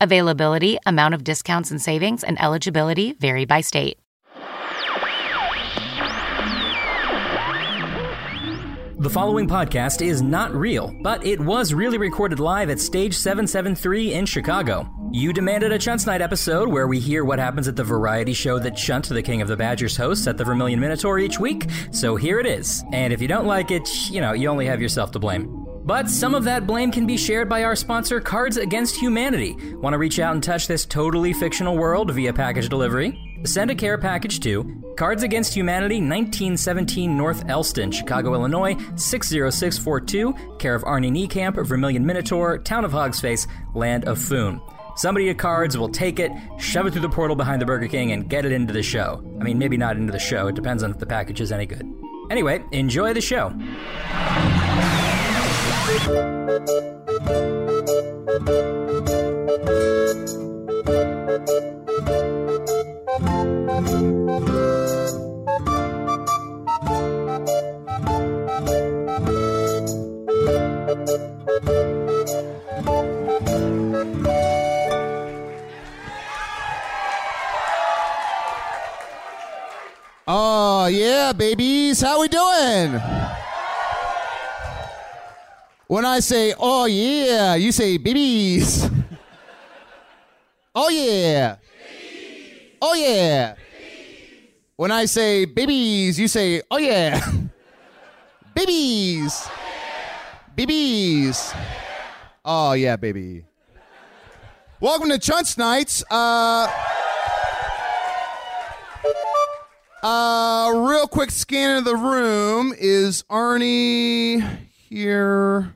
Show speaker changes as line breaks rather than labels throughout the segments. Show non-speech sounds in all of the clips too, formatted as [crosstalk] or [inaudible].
Availability, amount of discounts and savings, and eligibility vary by state.
The following podcast is not real, but it was really recorded live at Stage 773 in Chicago. You demanded a Chunts Night episode where we hear what happens at the variety show that Chunt, the King of the Badgers, hosts at the Vermilion Minotaur each week, so here it is. And if you don't like it, you know, you only have yourself to blame. But some of that blame can be shared by our sponsor, Cards Against Humanity. Want to reach out and touch this totally fictional world via package delivery? Send a care package to Cards Against Humanity, 1917 North Elston, Chicago, Illinois, 60642, care of Arnie Niekamp, Vermilion Minotaur, Town of Hogsface, Land of Foon. Somebody at Cards will take it, shove it through the portal behind the Burger King, and get it into the show. I mean, maybe not into the show, it depends on if the package is any good. Anyway, enjoy the show.
Oh yeah, babies. How we doing? When I say oh yeah, you say babies. [laughs] oh yeah. Oh yeah. When I say babies, you say oh yeah. [laughs] babies. Babies. Oh yeah, baby. Welcome to Chunts Nights. Uh uh, real quick scan of the room. Is Arnie here?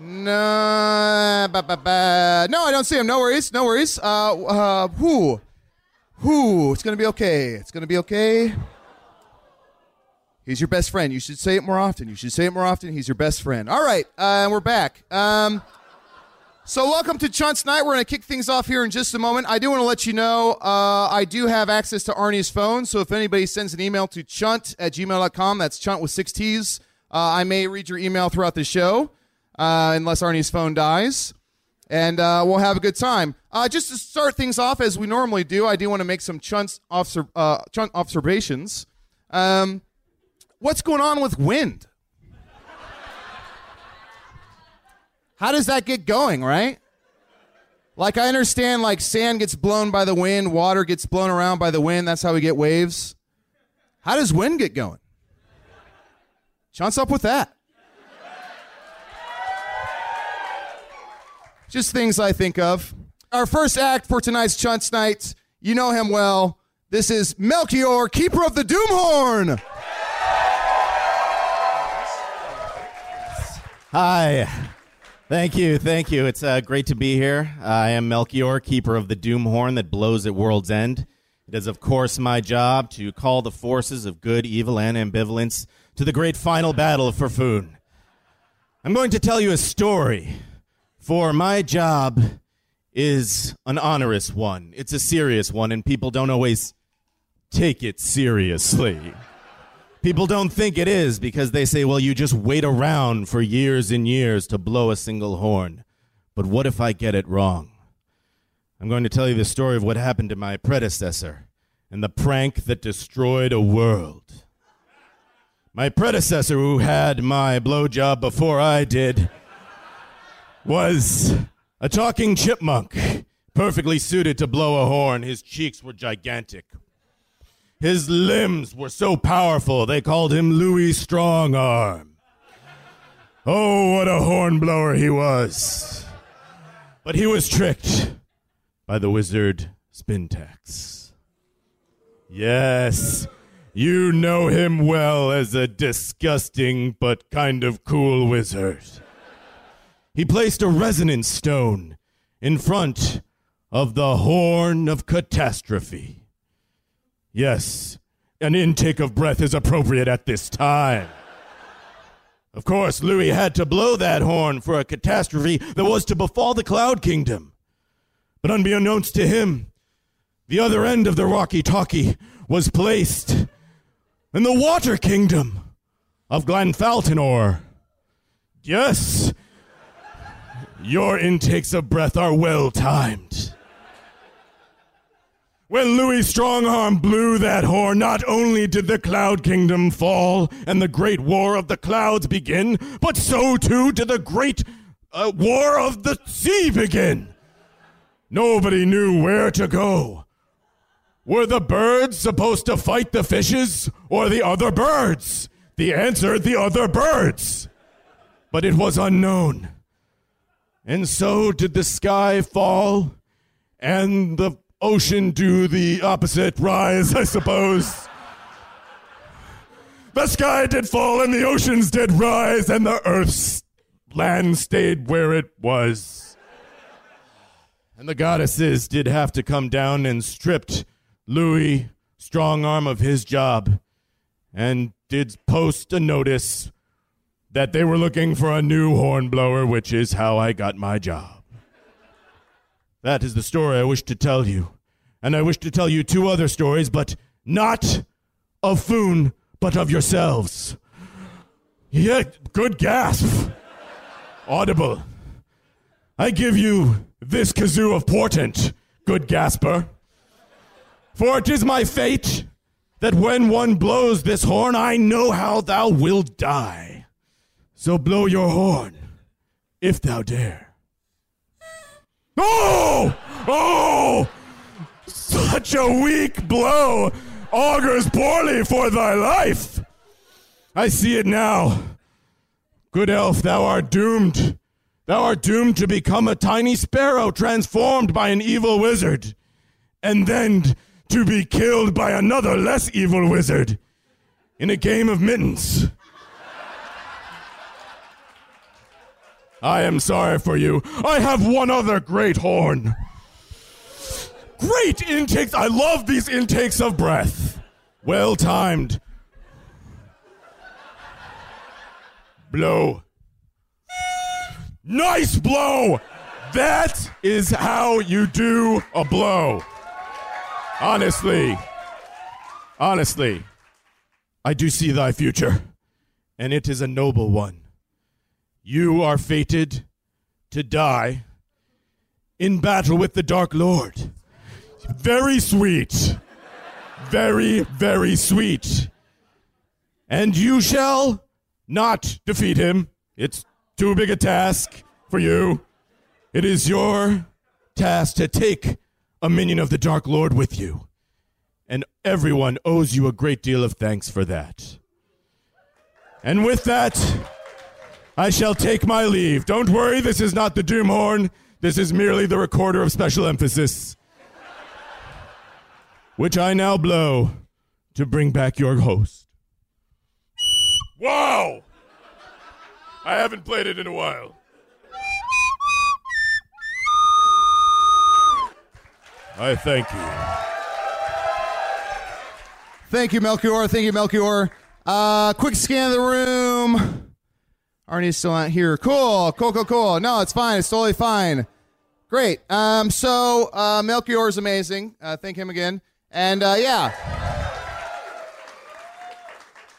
No, ba, ba, ba. no, I don't see him. No worries, no worries. Uh, uh, who, who? It's gonna be okay. It's gonna be okay. He's your best friend. You should say it more often. You should say it more often. He's your best friend. All right, uh, we're back. Um. So, welcome to Chunts Night. We're to kick things off here in just a moment. I do want to let you know uh, I do have access to Arnie's phone. So, if anybody sends an email to chunt at gmail.com, that's chunt with six T's, uh, I may read your email throughout the show, uh, unless Arnie's phone dies. And uh, we'll have a good time. Uh, just to start things off, as we normally do, I do want to make some Chunt, obser- uh, chunt observations. Um, what's going on with wind? How does that get going, right? Like, I understand, like, sand gets blown by the wind, water gets blown around by the wind. That's how we get waves. How does wind get going? Chance up with that. Just things I think of. Our first act for tonight's Chunts Night, you know him well. This is Melchior, keeper of the Doomhorn.
Hi. Thank you, thank you. It's uh, great to be here. I am Melchior, keeper of the doom horn that blows at world's end. It is, of course, my job to call the forces of good, evil, and ambivalence to the great final battle for food. I'm going to tell you a story For my job is an onerous one. It's a serious one, and people don't always take it seriously. People don't think it is because they say, well, you just wait around for years and years to blow a single horn. But what if I get it wrong? I'm going to tell you the story of what happened to my predecessor and the prank that destroyed a world. My predecessor, who had my blowjob before I did, was a talking chipmunk, perfectly suited to blow a horn. His cheeks were gigantic. His limbs were so powerful they called him Louis Strongarm. Oh, what a hornblower he was. But he was tricked by the wizard Spintax. Yes, you know him well as a disgusting but kind of cool wizard. He placed a resonance stone in front of the horn of catastrophe. Yes, an intake of breath is appropriate at this time. Of course, Louis had to blow that horn for a catastrophe that was to befall the Cloud Kingdom. But unbeknownst to him, the other end of the walkie talkie was placed in the Water Kingdom of Glenfaltenor. Yes, your intakes of breath are well timed. When Louis Strongarm blew that horn, not only did the Cloud Kingdom fall and the Great War of the Clouds begin, but so too did the Great uh, War of the Sea begin. Nobody knew where to go. Were the birds supposed to fight the fishes or the other birds? The answer the other birds. But it was unknown. And so did the sky fall and the ocean do the opposite rise, I suppose. The sky did fall and the oceans did rise, and the earth's land stayed where it was. And the goddesses did have to come down and stripped Louis Strongarm of his job and did post a notice that they were looking for a new hornblower, which is how I got my job. That is the story I wish to tell you. And I wish to tell you two other stories, but not of Foon, but of yourselves. Yeah, good gasp. Audible. I give you this kazoo of portent, good gasper. For it is my fate that when one blows this horn, I know how thou wilt die. So blow your horn, if thou dare. Oh! Oh! Such a weak blow augurs poorly for thy life. I see it now. Good elf, thou art doomed. Thou art doomed to become a tiny sparrow transformed by an evil wizard, and then to be killed by another less evil wizard in a game of mittens. I am sorry for you. I have one other great horn. Great intakes. I love these intakes of breath. Well timed. Blow. Nice blow. That is how you do a blow. Honestly. Honestly. I do see thy future, and it is a noble one. You are fated to die in battle with the Dark Lord. Very sweet. Very, very sweet. And you shall not defeat him. It's too big a task for you. It is your task to take a minion of the Dark Lord with you. And everyone owes you a great deal of thanks for that. And with that, I shall take my leave. Don't worry, this is not the doom horn. This is merely the recorder of special emphasis which I now blow to bring back your host. Wow! I haven't played it in a while. I thank you.
Thank you, Melchior. Thank you, Melchior. Uh, quick scan of the room. Arnie's still not here. Cool, cool, cool, cool. No, it's fine. It's totally fine. Great. Um, so uh, Melchior is amazing. Uh, thank him again. And uh, yeah,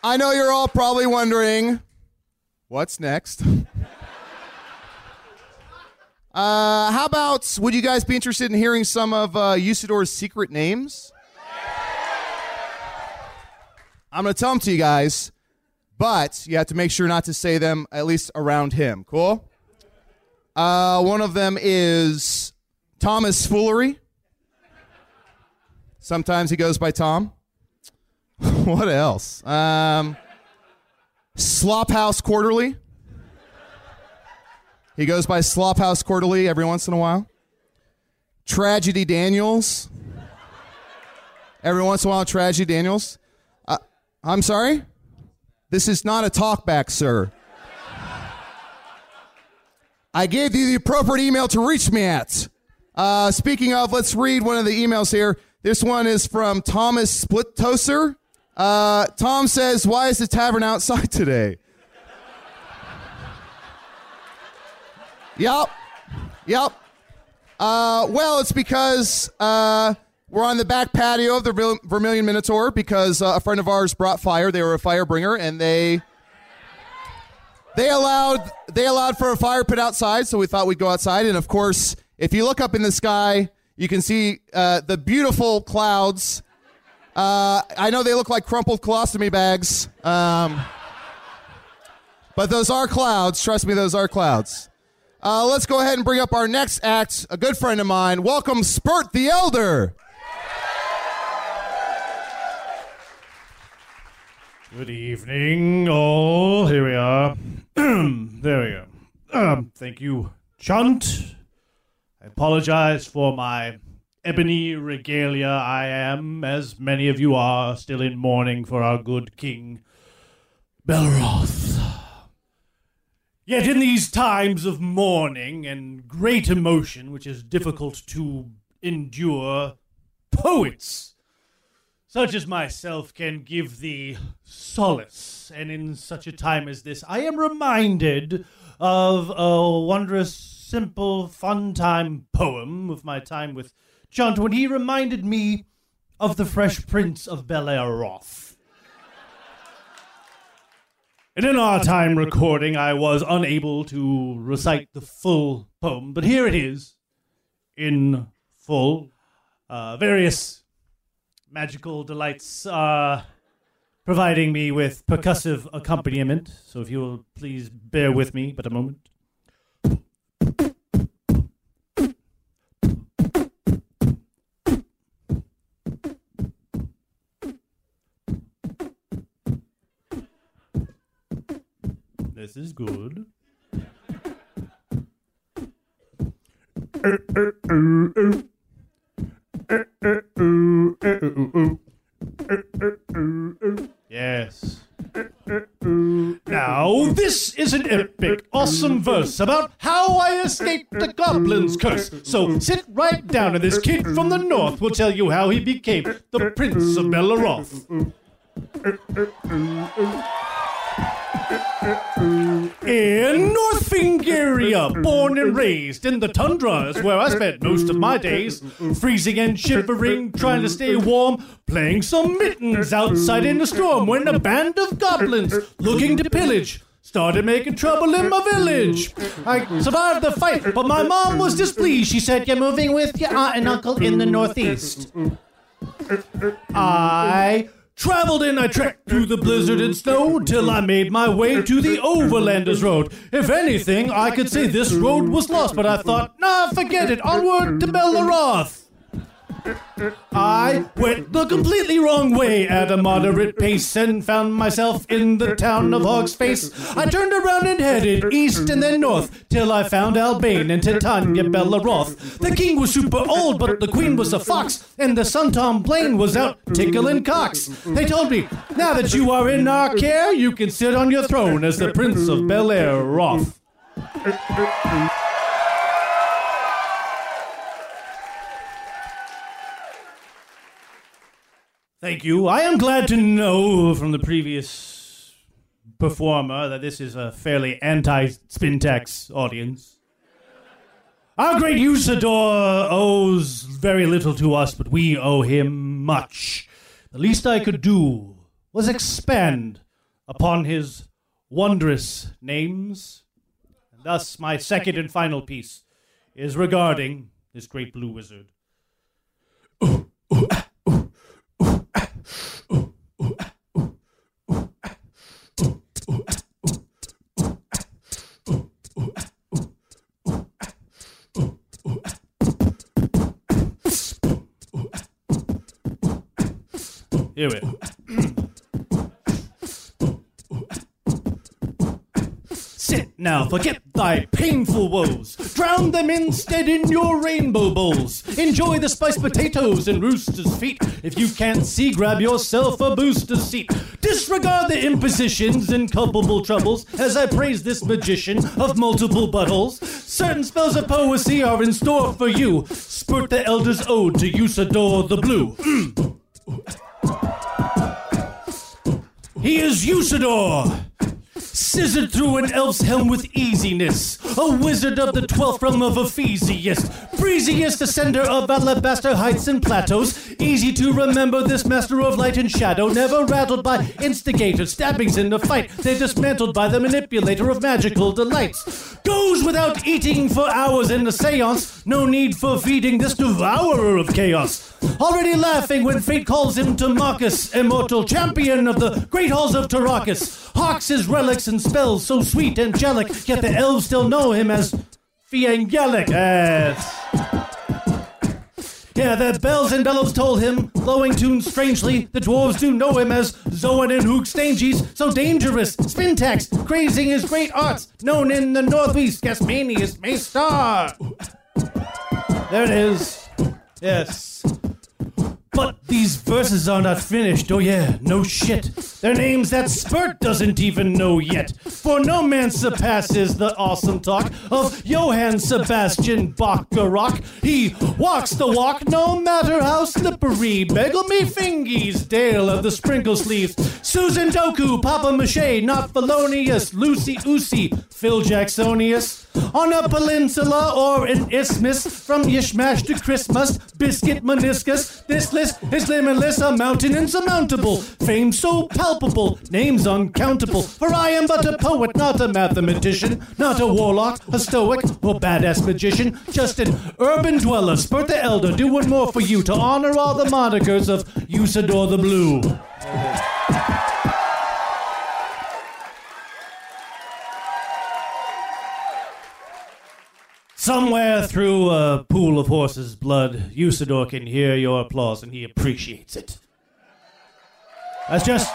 I know you're all probably wondering, what's next? [laughs] Uh, how about would you guys be interested in hearing some of uh, Usidore's secret names? I'm going to tell them to you guys, but you have to make sure not to say them at least around him. Cool? Uh, one of them is Thomas Foolery. Sometimes he goes by Tom. [laughs] what else? Um, Slophouse Quarterly. He goes by Slophouse Quarterly every once in a while. Tragedy Daniels. Every once in a while, Tragedy Daniels. Uh, I'm sorry? This is not a talkback, sir. I gave you the appropriate email to reach me at. Uh, speaking of, let's read one of the emails here. This one is from Thomas Splittoser. Uh, Tom says, Why is the tavern outside today? Yep. Yep. Uh, well, it's because uh, we're on the back patio of the Ver- Vermilion Minotaur because uh, a friend of ours brought fire. They were a fire bringer, and they they allowed they allowed for a fire pit outside. So we thought we'd go outside. And of course, if you look up in the sky, you can see uh, the beautiful clouds. Uh, I know they look like crumpled colostomy bags, um, but those are clouds. Trust me, those are clouds. Uh, let's go ahead and bring up our next act. A good friend of mine. Welcome, Spurt the Elder.
Good evening, all. Here we are. [clears throat] there we go. Um, thank you, Chunt. I apologize for my ebony regalia. I am, as many of you are, still in mourning for our good King Belroth. Yet in these times of mourning and great emotion, which is difficult to endure, poets such as myself can give thee solace. And in such a time as this, I am reminded of a wondrous, simple, fun time poem of my time with Chunt when he reminded me of the Fresh Prince of Bel Air Roth. And in our time recording, I was unable to recite the full poem, but here it is in full. Uh, various magical delights uh, providing me with percussive accompaniment. So if you will please bear with me but a moment. This is good. [laughs] Yes. Now, this is an epic, awesome verse about how I escaped the goblin's curse. So sit right down, and this kid from the north will tell you how he became the Prince of Belaroth. In North Fingaria, born and raised in the tundra is where I spent most of my days, freezing and shivering, trying to stay warm, playing some mittens outside in the storm when a band of goblins looking to pillage started making trouble in my village. I survived the fight, but my mom was displeased. She said, You're moving with your aunt and uncle in the northeast. I Traveled and I trekked through the blizzard and snow till I made my way to the Overlanders Road. If anything, I could say this road was lost, but I thought, nah, forget it, onward to Belleroth. I went the completely wrong way at a moderate pace and found myself in the town of Hogsface. I turned around and headed east and then north till I found Albane and Titania Bellaroth. The king was super old, but the queen was a fox, and the son Tom Blaine was out tickling cocks. They told me, now that you are in our care, you can sit on your throne as the Prince of Bel Air Roth. Thank you. I am glad to know from the previous performer that this is a fairly anti-Spintax audience. Our great Usidore owes very little to us, but we owe him much. The least I could do was expand upon his wondrous names. And thus, my second and final piece is regarding this great blue wizard. Oh, We Sit now, forget thy painful woes. Drown them instead in your rainbow bowls. Enjoy the spiced potatoes and rooster's feet. If you can't see, grab yourself a booster seat. Disregard the impositions and culpable troubles as I praise this magician of multiple buttholes. Certain spells of poesy are in store for you. Spurt the Elder's Ode to Usidore the Blue. [clears throat] He is Usidore! Scissored through an elf's helm with easiness. A wizard of the twelfth realm of Ephysiyies. Breeziest ascender of alabaster heights and plateaus. Easy to remember this master of light and shadow. Never rattled by instigators, stabbings in the fight. They're dismantled by the manipulator of magical delights. Goes without eating for hours in the seance. No need for feeding this devourer of chaos. Already laughing when fate calls him to Marcus, immortal champion of the great halls of Terr'akkas. Hawks his relics and spells so sweet, and angelic, yet the elves still know him as Fiangelic. Yeah, the bells and bellows told him, blowing tunes strangely. The dwarves do know him as Zoan and Hook so dangerous. Spintax, crazing his great arts, known in the Northeast, Gasmanius Maystar. There it is. Yes. But these verses are not finished, oh yeah, no shit. Their names that Spurt doesn't even know yet. For no man surpasses the awesome talk of Johann Sebastian Bacharach. He walks the walk no matter how slippery. Bagel me fingies, Dale of the sprinkle sleeves. Susan Doku, Papa Mache, not felonious. Lucy Usi, Phil Jacksonius. On a peninsula or an isthmus, from Yishmash to Christmas, biscuit meniscus. This list is limitless, a mountain insurmountable. Fame so palpable, names uncountable. For I am but a poet, not a mathematician, not a warlock, a stoic, or badass magician. Just an urban dweller, Spurt the Elder, doing more for you to honor all the monikers of Usidore the Blue. Somewhere through a pool of horses' blood, Usidore can hear your applause and he appreciates it. That's just.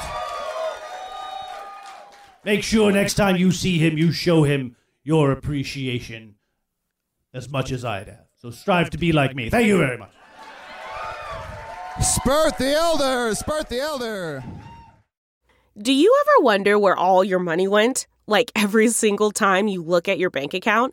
Make sure next time you see him, you show him your appreciation as much as I'd have. So strive to be like me. Thank you very much.
Spurt the Elder! Spurt the Elder!
Do you ever wonder where all your money went? Like every single time you look at your bank account?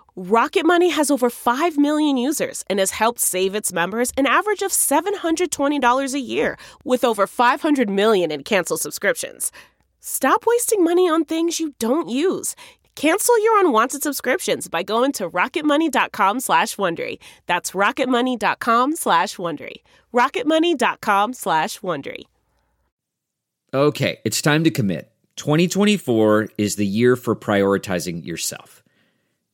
Rocket Money has over 5 million users and has helped save its members an average of $720 a year with over 500 million in canceled subscriptions. Stop wasting money on things you don't use. Cancel your unwanted subscriptions by going to rocketmoney.com slash Wondery. That's rocketmoney.com slash Wondery. rocketmoney.com slash Wondery.
Okay, it's time to commit. 2024 is the year for prioritizing yourself.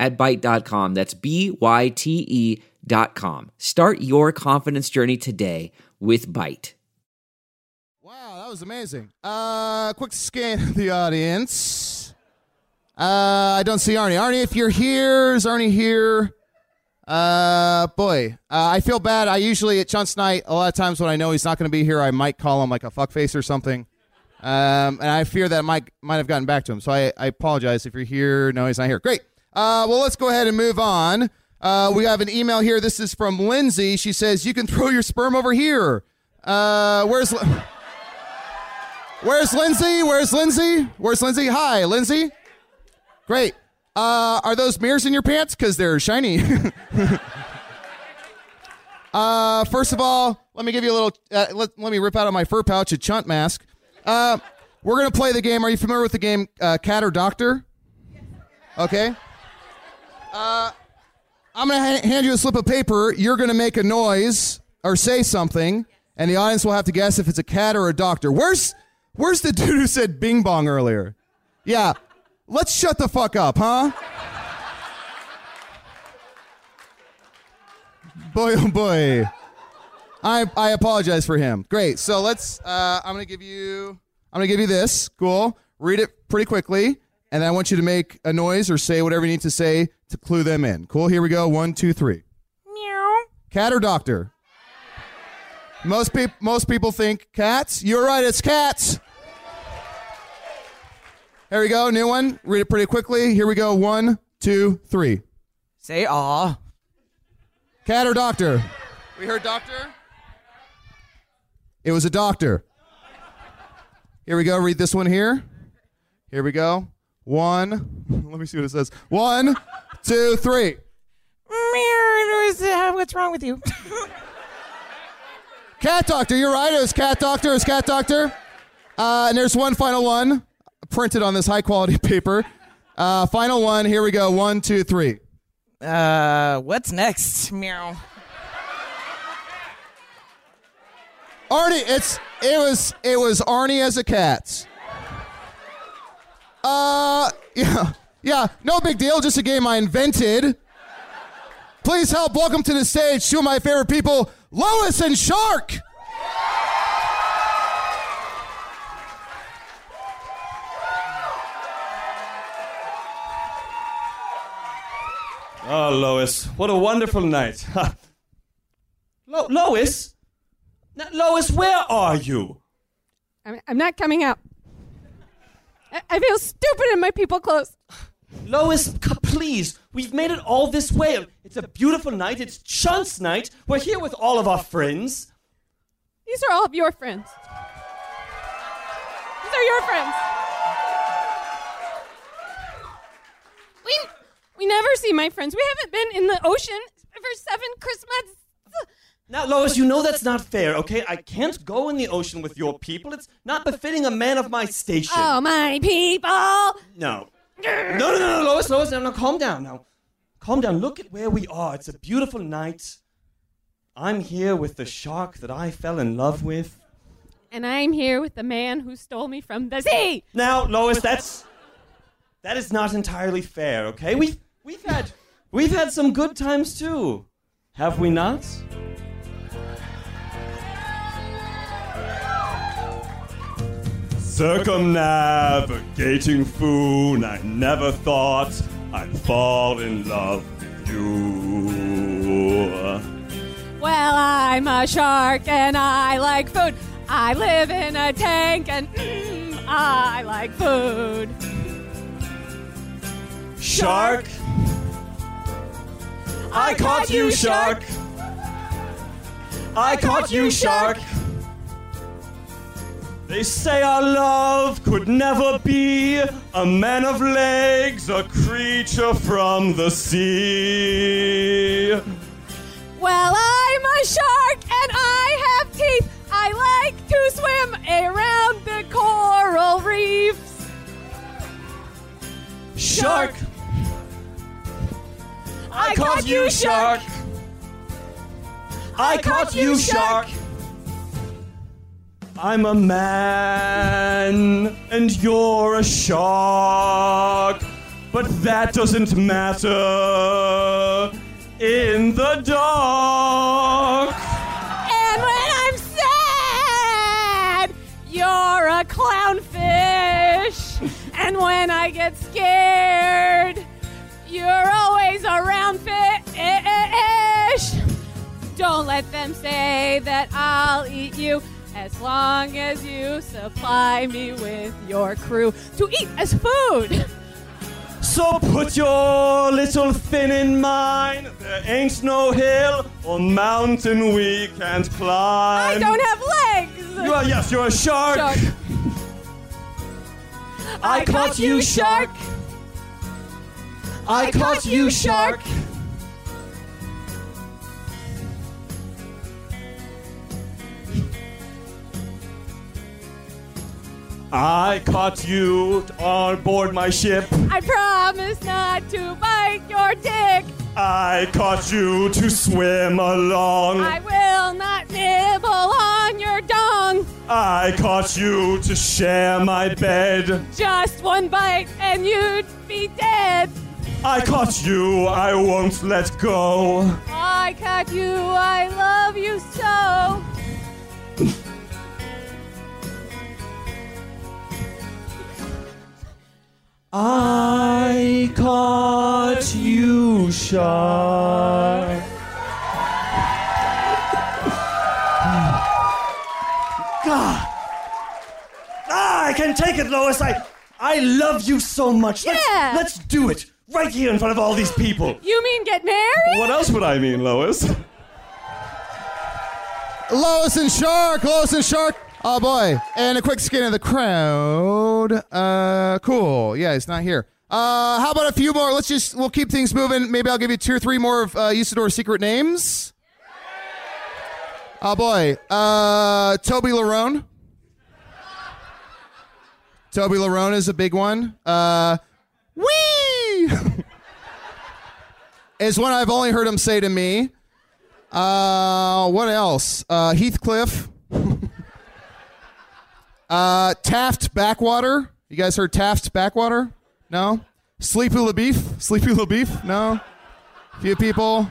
at Byte.com. That's B Y T E Byte.com. Start your confidence journey today with Byte.
Wow, that was amazing. Uh, quick scan of the audience. Uh, I don't see Arnie. Arnie, if you're here, is Arnie here? Uh, boy, uh, I feel bad. I usually at Chunt's night, a lot of times when I know he's not going to be here, I might call him like a fuckface or something. Um, and I fear that might might have gotten back to him. So I, I apologize if you're here. No, he's not here. Great. Uh, well, let's go ahead and move on. Uh, we have an email here. This is from Lindsay. She says, You can throw your sperm over here. Uh, where's. Where's Lindsay? Where's Lindsay? Where's Lindsay? Hi, Lindsay. Great. Uh, are those mirrors in your pants? Because they're shiny. [laughs] uh, first of all, let me give you a little. Uh, let, let me rip out of my fur pouch a chunt mask. Uh, we're gonna play the game. Are you familiar with the game uh, Cat or Doctor? Okay. Uh, I'm gonna ha- hand you a slip of paper. You're gonna make a noise or say something, and the audience will have to guess if it's a cat or a doctor. Where's Where's the [laughs] dude who said bing bong earlier? Yeah. Let's shut the fuck up, huh? boy, oh boy. I, I apologize for him. Great. So let's, uh, I'm going to give you, I'm going to give you this. Cool. Read it pretty quickly. And I want you to make a noise or say whatever you need to say to clue them in. Cool. Here we go. One, two, three. Meow. Cat or doctor? Most people, most people think cats. You're right. It's cats. Here we go. New one. Read it pretty quickly. Here we go. One, two, three.
Say ah.
Cat or doctor? We heard doctor. It was a doctor. Here we go. Read this one here. Here we go. One. [laughs] Let me see what it says. One, two, three.
What's wrong with you? [laughs]
Cat doctor. You're right. It was cat doctor. It was cat doctor. Uh, and there's one final one printed on this high quality [laughs] paper. Uh, final one. Here we go. One, two, three.
Uh, what's next? Meow.
Arnie, it's it was it was Arnie as a cat. Uh, [laughs] yeah, yeah, no big deal. Just a game I invented. Please help welcome to the stage two of my favorite people, Lois and Shark.
Oh, Lois, what a wonderful night. [laughs] Lo- Lois? Now, Lois, where are you?
I'm, I'm not coming out. I, I feel stupid in my people clothes.
Lois, c- please, we've made it all this way. It's a beautiful night. It's Chunt's night. We're here with all of our friends.
These are all of your friends. These are your friends. We we never see my friends. We haven't been in the ocean for seven Christmas.
Now, Lois, you know that's not fair, okay? I can't go in the ocean with your people. It's not befitting a man of my station.
Oh, my people!
No. No, no, no, no, Lois, Lois, now, now, calm down now. Calm down. Look at where we are. It's a beautiful night. I'm here with the shark that I fell in love with.
And I'm here with the man who stole me from the sea.
Now, Lois, that's that is not entirely fair, okay? We've we've had we've had some good times too. Have we not? Circumnavigating foon, I never thought I'd fall in love with you.
Well, I'm a shark and I like food. I live in a tank and mm, I like food.
Shark! I caught you, shark! I caught you, shark! They say our love could never be a man of legs, a creature from the sea.
Well, I'm a shark and I have teeth. I like to swim around the coral reefs.
Shark! I caught you, shark! I caught you, shark! I'm a man and you're a shark, but that doesn't matter. in the dark.
And when I'm sad, you're a clownfish. and when I get scared, you're always around fish. Don't let them say that I'll eat you as long as you supply me with your crew to eat as food.
So put your little fin in mine. There ain't no hill or mountain we can't climb.
I don't have legs.
You are, yes, you're a shark.
Shark.
I caught you, shark. I caught you, shark. I caught you on board my ship.
I promise not to bite your dick.
I caught you to swim along.
I will not nibble on your dong.
I caught you to share my bed.
Just one bite and you'd be dead.
I caught you, I won't let go.
I caught you, I love you so.
I caught you, shark. God. Ah, I can take it, Lois. I, I love you so much. Let's,
Yeah.
let's do it right here in front of all these people.
You mean get married?
What else would I mean, Lois?
Lois and Shark, Lois and Shark. Oh boy! And a quick scan of the crowd. Uh, cool. Yeah, he's not here. Uh, how about a few more? Let's just we'll keep things moving. Maybe I'll give you two or three more of uh, Usidore secret names. Oh boy! Uh, Toby Larone. Toby Larone is a big one. Uh, wee [laughs] is one I've only heard him say to me. Uh, what else? Uh, Heathcliff. Uh, Taft Backwater. You guys heard Taft Backwater? No. Sleepy LaBeef. Sleepy LaBeef. No. Few people.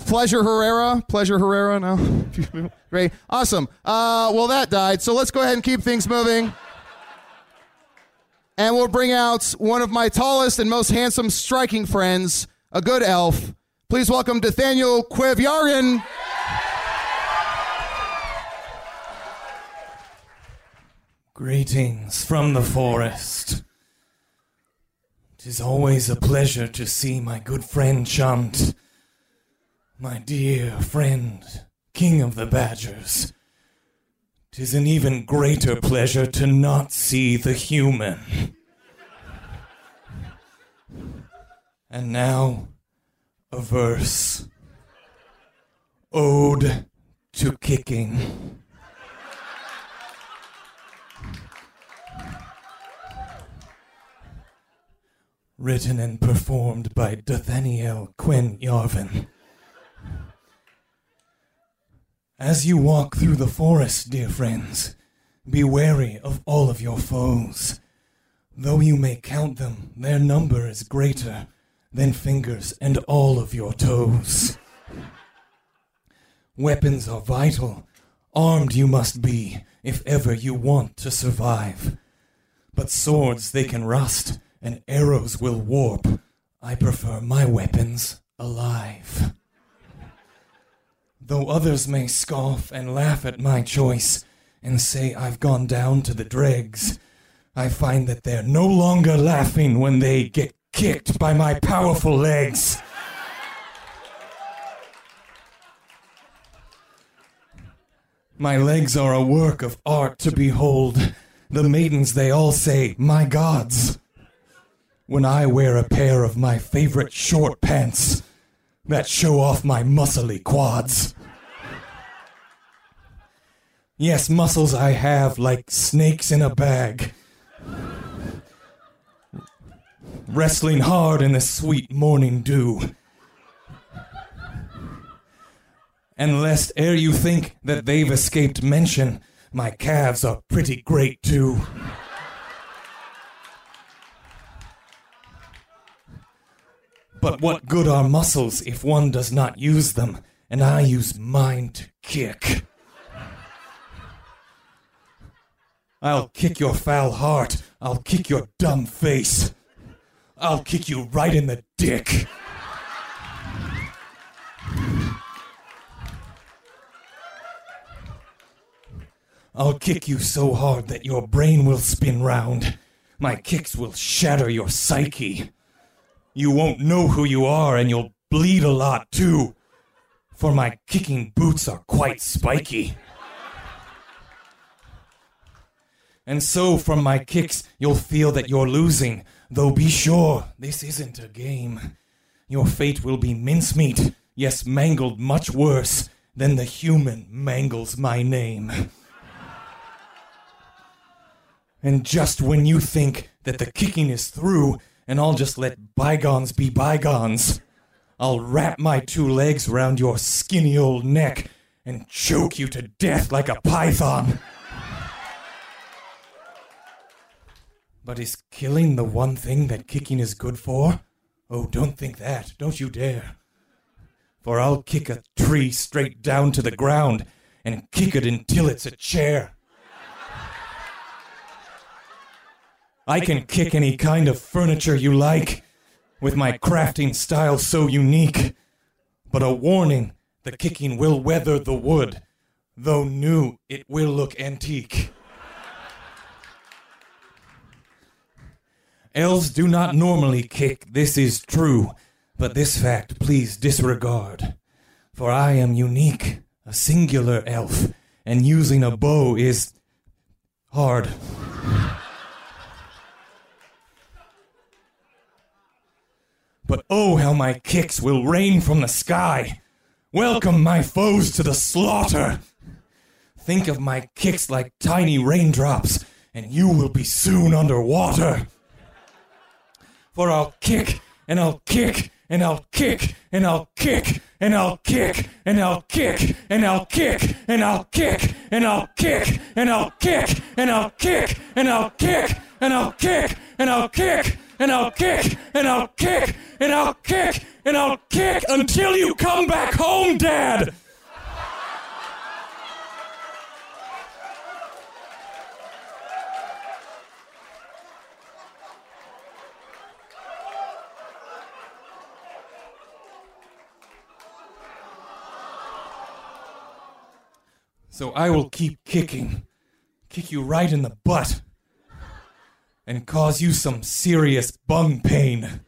Pleasure Herrera. Pleasure Herrera. No. [laughs] Great. Awesome. Uh, well, that died. So let's go ahead and keep things moving. And we'll bring out one of my tallest and most handsome striking friends, a good elf. Please welcome D'athaniel Quen'yarvin.
Greetings from the forest. Tis always a pleasure to see my good friend Chunt, my dear friend, king of the badgers. Tis an even greater pleasure to not see the human. And now, a verse. Ode to kicking. Written and performed by D'athaniel Quen'yarvin. As you walk through the forest, dear friends, be wary of all of your foes. Though you may count them, their number is greater than fingers and all of your toes. Weapons are vital. Armed you must be if ever you want to survive. But swords they can rust, and arrows will warp. I prefer my weapons alive. Though others may scoff and laugh at my choice and say I've gone down to the dregs, I find that they're no longer laughing when they get kicked by my powerful legs. My legs are a work of art to behold. The maidens, they all say, My gods. When I wear a pair of my favorite short pants that show off my muscly quads. Yes, muscles I have like snakes in a bag. Wrestling hard in the sweet morning dew. And lest ere you think that they've escaped mention, my calves are pretty great too. But what good are muscles if one does not use them? And I use mine to kick. I'll kick your foul heart. I'll kick your dumb face. I'll kick you right in the dick. I'll kick you so hard that your brain will spin round. My kicks will shatter your psyche. You won't know who you are and you'll bleed a lot too. For my kicking boots are quite spiky. And so from my kicks, you'll feel that you're losing. Though be sure, this isn't a game. Your fate will be mincemeat, yes, mangled much worse than the human mangles my name. And just when you think that the kicking is through and I'll just let bygones be bygones, I'll wrap my two legs round your skinny old neck and choke you to death like a python. But is killing the one thing that kicking is good for? Oh, don't think that. Don't you dare. For I'll kick a tree straight down to the ground and kick it until it's a chair. I can kick any kind of furniture you like, with my crafting style so unique. But a warning the kicking will weather the wood, though new, it will look antique. Elves do not normally kick, this is true, but this fact please disregard. For I am unique, a singular elf, and using a bow is hard. But oh, how my kicks will rain from the sky! Welcome my foes to the slaughter! Think of my kicks like tiny raindrops, and you will be soon underwater! For I'll kick, and I'll kick, and I'll kick, and I'll kick, and I'll kick, and I'll kick, and I'll kick, and I'll kick, and I'll kick, and I'll kick, and I'll kick, and I'll kick, and I'll kick, and I'll kick, and I'll kick, and I'll kick, and I'll kick, and I'll kick until you come back home, Dad! So I will keep kicking, kick you right in the butt, and cause you some serious bung pain.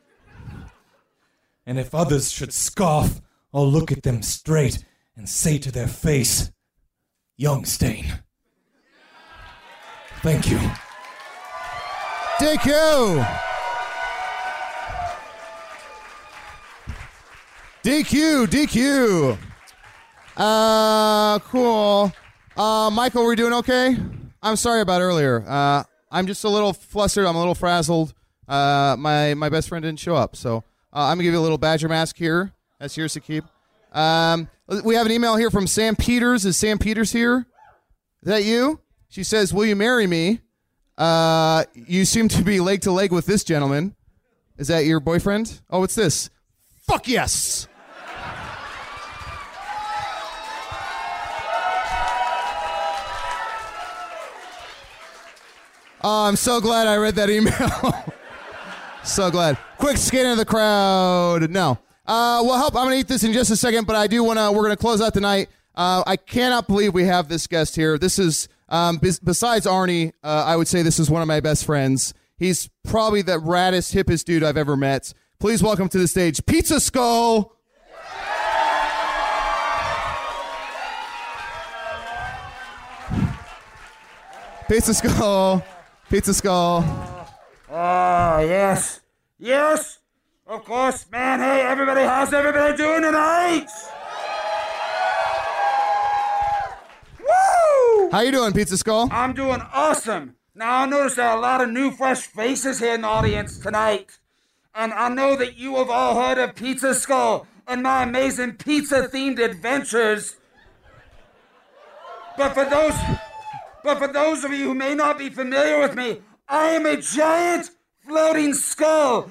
And if others should scoff, I'll look at them straight and say to their face, Young Stain. Thank you.
DQ. DQ, DQ. Uh, cool. Uh, Michael, we're doing okay? I'm sorry about earlier. Uh, I'm just a little flustered. I'm a little frazzled. Uh, my my best friend didn't show up, so uh, I'm gonna give you a little badger mask here. That's yours to keep. Um, we have an email here from Sam Peters. Is Sam Peters here? Is that you? She says, "Will you marry me?" Uh, you seem to be leg to leg with this gentleman. Is that your boyfriend? Oh, what's this? Fuck yes. Oh, I'm so glad I read that email. [laughs] so glad. Quick scan of the crowd. No. Uh, well, help. I'm going to eat this in just a second, but I do want to. We're going to close out tonight. Uh, I cannot believe we have this guest here. This is, um, bes- besides Arnie, uh, I would say this is one of my best friends. He's probably the raddest, hippest dude I've ever met. Please welcome to the stage Pizza Skull. Pizza Skull. Pizza Skull.
Oh, yes. Yes. Of course, man. Hey, everybody, how's everybody doing tonight? Woo!
How you doing, Pizza Skull?
I'm doing awesome. Now, I notice there are a lot of new, fresh faces here in the audience tonight. And I know that you have all heard of Pizza Skull and my amazing pizza-themed adventures. But for those... But for those of you who may not be familiar with me, I am a giant floating skull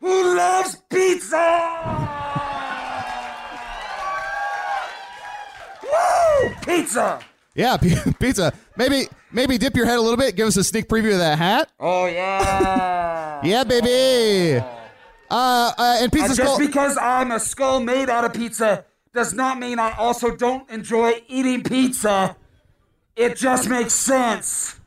who loves pizza. Woo! Pizza.
Yeah, p- [laughs] pizza. Maybe maybe dip your head a little bit. Give us a sneak preview of that hat.
Oh yeah. [laughs]
Yeah, baby. Uh, uh and pizza skull.
just because I'm a skull made out of pizza does not mean I also don't enjoy eating pizza. It just makes sense.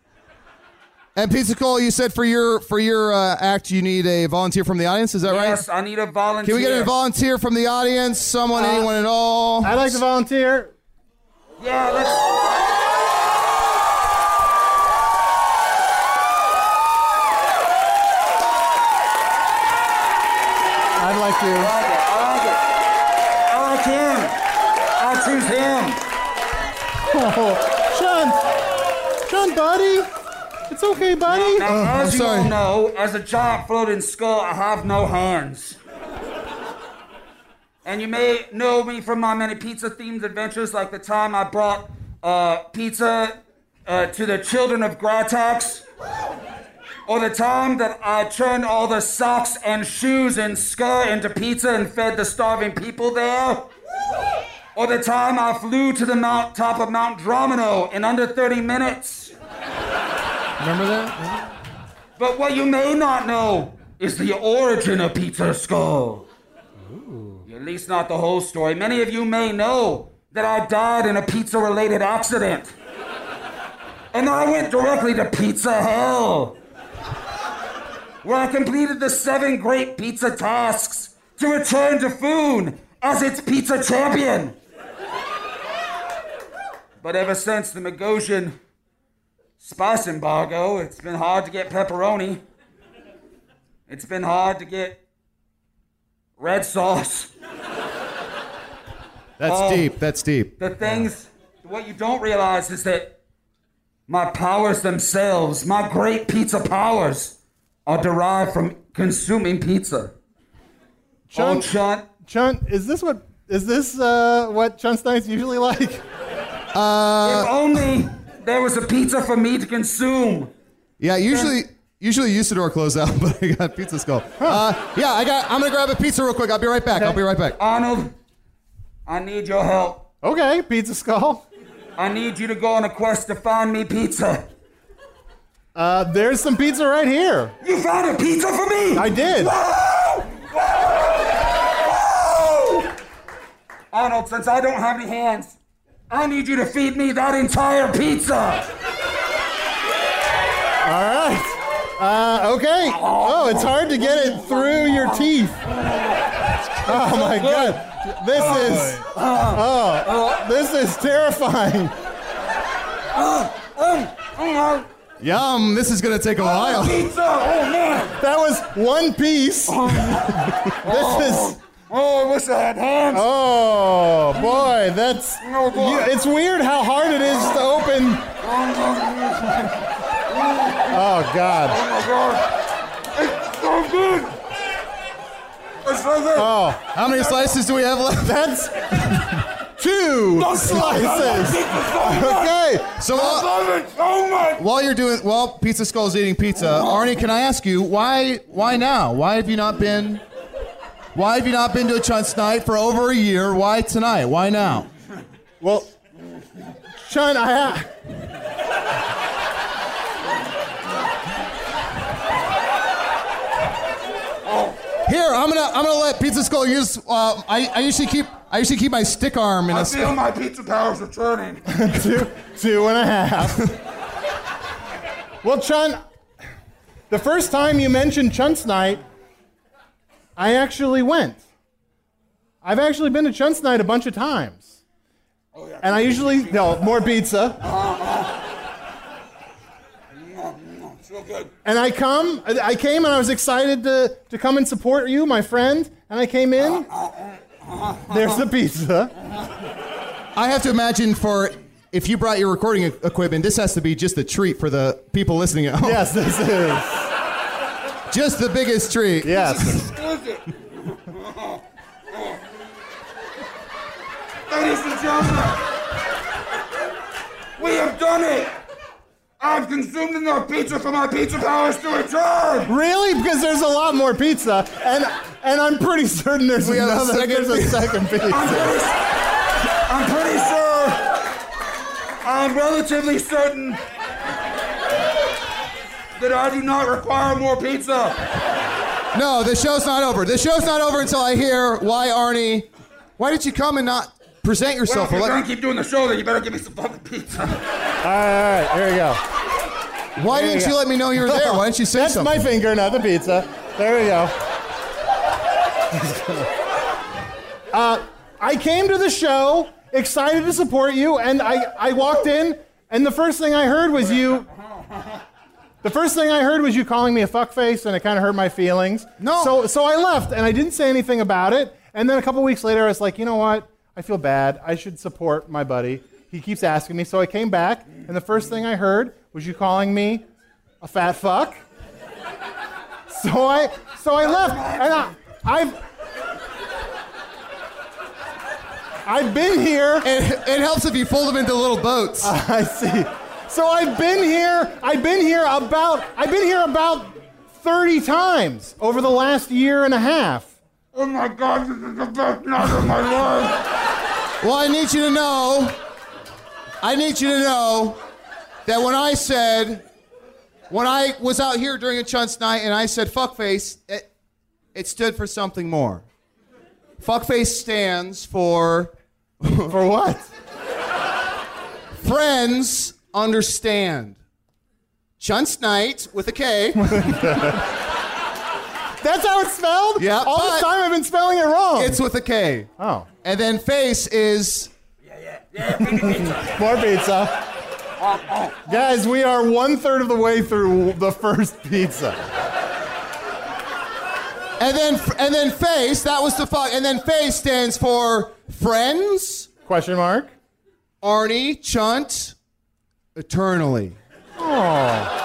and pizza skull. You said for your for your uh, act, you need a volunteer from the audience. Is that right? Yes.
I need a volunteer.
Can we get a volunteer from the audience? Someone, anyone at all?
I'd like to volunteer.
Yeah, let's.
I'd like
I
to.
like it. I like it. I like him. I choose him.
Oh, Chunt, Chunt, buddy, it's okay, buddy.
Now,
Oh,
as
I'm
you
sorry.
all know, as a giant floating skull, I have no hands. And you may know me from my many pizza-themed adventures, like the time I brought uh, pizza uh, to the children of Gratax, or the time that I turned all the socks and shoes in Skur into pizza and fed the starving people there. Or the time I flew to the mount, top of Mount Dromino in under 30 minutes.
Remember that?
But what you may not know is the origin of Pizza Skull. At least not the whole story. Many of you may know that I died in a pizza related accident. And I went directly to Pizza Hell, where I completed the seven great pizza tasks to return to Foon as its pizza champion. But ever since the Magosian spice embargo, it's been hard to get pepperoni. It's been hard to get red sauce.
That's
Oh.
deep. That's deep.
The things, what you don't realize is that my powers themselves, my great pizza powers, are derived from consuming pizza.
Chunt,
Oh, Chunt,
Chunt, is this what is this uh, what Chunt's nights usually like?
Uh,
if only there was a pizza for me to consume.
Yeah, usually usually Usidore closed out, [laughs] but I got pizza skull. Uh, yeah, I got. I'm gonna grab a pizza real quick. I'll be right back. I'll be right back.
Arnold, I need your help.
Okay, pizza skull.
I need you to go on a quest to find me pizza.
Uh, there's some pizza right here.
You found a pizza for me?
I did.
Whoa! Whoa! Arnold, since I don't have any hands, I need you to feed me that entire pizza.
All right. Uh, okay. Oh, it's hard to get it through your teeth. Oh my god. This is oh, this is terrifying.
Yum. This is gonna take a while.
Pizza! Oh man!
That was one piece. [laughs] this is
Oh, I wish I had hands.
oh boy, that's
Oh, boy.
you- it's weird how hard it is to open. Oh god.
Oh my god! It's so good! It's so good!
Oh,
How many slices do we have left? [laughs]
that's two slices. Okay.
So
I
while,
love it so much!
while you're doing, while Pizza Skull's eating pizza, Arnie, can I ask you why? Why now? Why have you not been? Why have you not been to a Chunts night for over a year? Why tonight? Why now?
Well, Chunt, I ha-
Here, I'm gonna I'm gonna let Pizza Skull use. Uh, I, I usually keep I usually keep my stick arm in
I
a.
feel my pizza powers returning. [laughs]
two, two and a half. well, Chunt, the first time you mentioned Chunt's Night, I actually went. I've actually been to Chunt's Night a bunch of times. Oh, and I usually, no, more pizza.
Good.
And I come, I I came and I was excited to, to come and support you, my friend. And I came in. There's the pizza.
I have to imagine for if you brought your recording equipment, this has to be just a treat for the people listening at home.
Yes, this is.
Just the biggest treat.
Yes.
Exquisite. Ladies and gentlemen, we have done it. I've consumed enough pizza for my pizza powers to return.
Really? Because there's a lot more pizza, and and I'm pretty certain there's
We have a
another.
second
there's a
pizza.
second pizza. [laughs]
I'm pretty, I'm pretty sure. I'm relatively certain that I do not require more pizza.
No, the show's not over. The show's not over until I hear why Arnie. Why did you come and not present
Well,
yourself?
if you're
Let-
gonna keep doing the show, then you better give me some fucking pizza.
All right, all right, here we go.
why
Here
didn't
we
you
go.
let me know you were there? Why didn't you say
That's
something?
my finger, not the pizza. There we go. uh, I came to the show excited to support you, and I, I walked in, and the first thing I heard was you. The first thing I heard was you calling me a fuckface, and it kind of hurt my feelings.
No.
So, so I left, and I didn't say anything about it. And then a couple weeks later, I was like, you know what? I feel bad. I should support my buddy. He keeps asking me. So I came back, and the first thing I heard was you calling me a fat fuck. [laughs] So I, so I left, and I, I've, I've been here.
It, it helps if you fold them into little boats. [laughs]
I see. So I've been here. I've been here about. I've been here about thirty times over the last year and a half.
oh my god, this is the best night of my life.
Well, I need you to know. I need you to know that when I said, when I was out here during a chunts night and I said fuckface, it, it stood for something more. Fuckface stands for
For what? [laughs]
friends understand. Chunts Knight with a K. [laughs]
That's how it's spelled.
Yeah,
All
but-
this time I've been spelling it wrong.
It's with a K.
oh,
And then face is Yeah, yeah, yeah.
more pizza. Guys, we are one third of the way through the first pizza.
and then and then face, that was the fuck and then face stands for friends,
Question mark.
Arnie, Chunt, eternally.
Oh.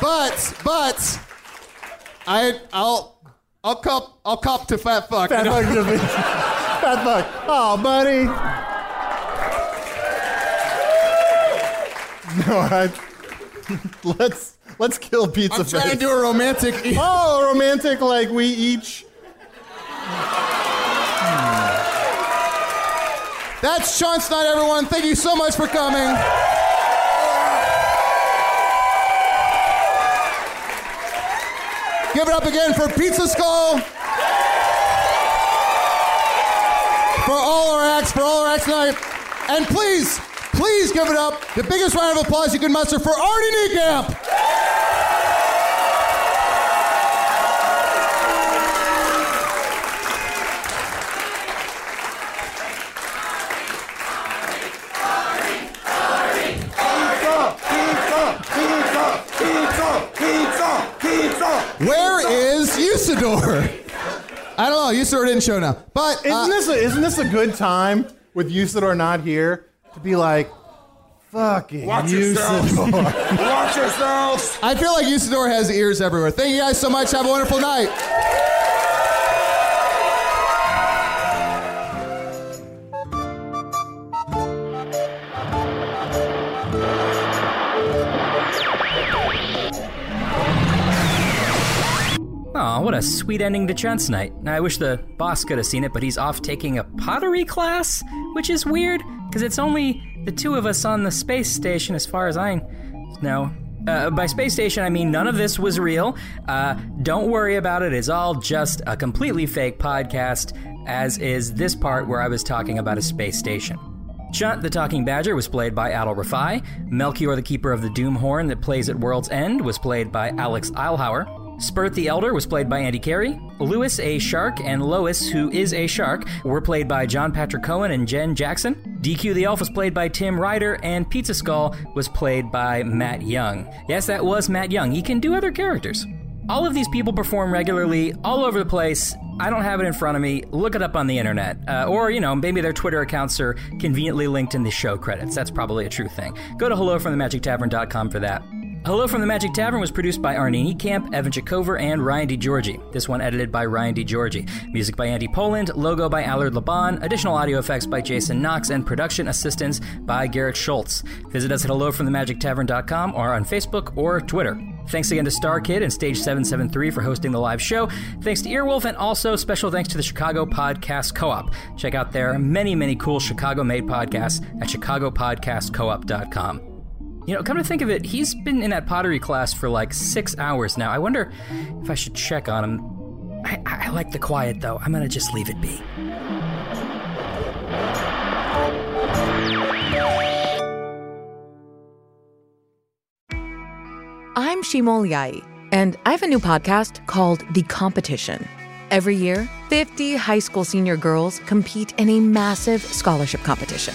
But but I I'll I'll cop I'll cop to fat fuck.
Fat fuck. Fat fuck. Oh, buddy. [laughs] No, I, let's let's kill pizza
I'm trying
face.
to do a romantic.
Oh, romantic, like we each.
That's Chunts night, everyone. Thank you so much for coming. Give it up again for Pizza Skull. For all our acts, for all our acts tonight. And please, please give it up, the biggest round of applause you can muster for Arnie Niekamp. Don't know. Usidore didn't show now. But uh,
Isn't this a, isn't this a good time with Usidore not here to be like, fucking
Watch yourselves. [laughs]
Usidore?
Watch yourselves.
I feel like Usidore has ears everywhere. Thank you guys so much. Have a wonderful night.
What a sweet ending to Chunt's Night. I wish the boss could have seen it, but he's off taking a pottery class, which is weird, because it's only the two of us on the space station as far as I know. Uh, by space station, I mean none of this was real. Uh, don't worry about it, it's all just a completely fake podcast, as is this part where I was talking about a space station. Chunt the Talking Badger was played by Adal Rifai. Melchior the Keeper of the Doom Horn that plays at World's End was played by Alex Eilhauer. Spurt the Elder was played by Andy Carey. Louis, a shark, and Lois, who is a shark, were played by John Patrick Coan and Jen Jackson. DQ the Elf was played by Tim Ryder, and Pizza Skull was played by Matt Young. Yes, that was Matt Young. He can do other characters. All of these people perform regularly all over the place. I don't have it in front of me. Look it up on the internet. Uh, or, you know, maybe their Twitter accounts are conveniently linked in the show credits. That's probably a true thing. Go to hellofromthemagictavern.com for that. Hello from the Magic Tavern was produced by Arnie Niekamp, Evan Jacover, and Ryan DiGiorgi. This one edited by Ryan DiGiorgi. Music by Andy Poland, logo by Allard Laban, additional audio effects by Jason Knox, and production assistance by Garrett Schultz. Visit us at hellofromthemagictavern.com or on Facebook or Twitter. Thanks again to Star Kid and Stage 773 for hosting the live show. Thanks to Earwolf, and also special thanks to the Chicago Podcast Co op. Check out their many, many cool Chicago made podcasts at chicagopodcastcoop.com. You know, come to think of it, he's been in that pottery class for like six hours now. I wonder if I should check on him. I, I like the quiet, though. I'm gonna just leave it be.
I'm Shima Oliaee, and I have a new podcast called The Competition. Every year, 50 high school senior girls compete in a massive scholarship competition.